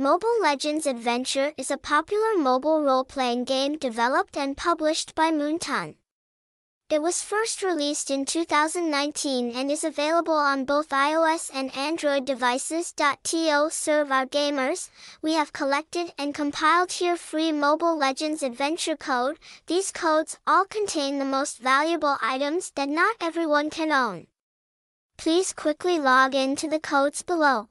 Mobile Legends Adventure is a popular mobile role-playing game developed and published by Moonton. It was first released in 2019 and is available on both iOS and Android devices. To serve our gamers, we have collected and compiled here free Mobile Legends Adventure code. These codes all contain the most valuable items that not everyone can own. Please quickly log in to the codes below.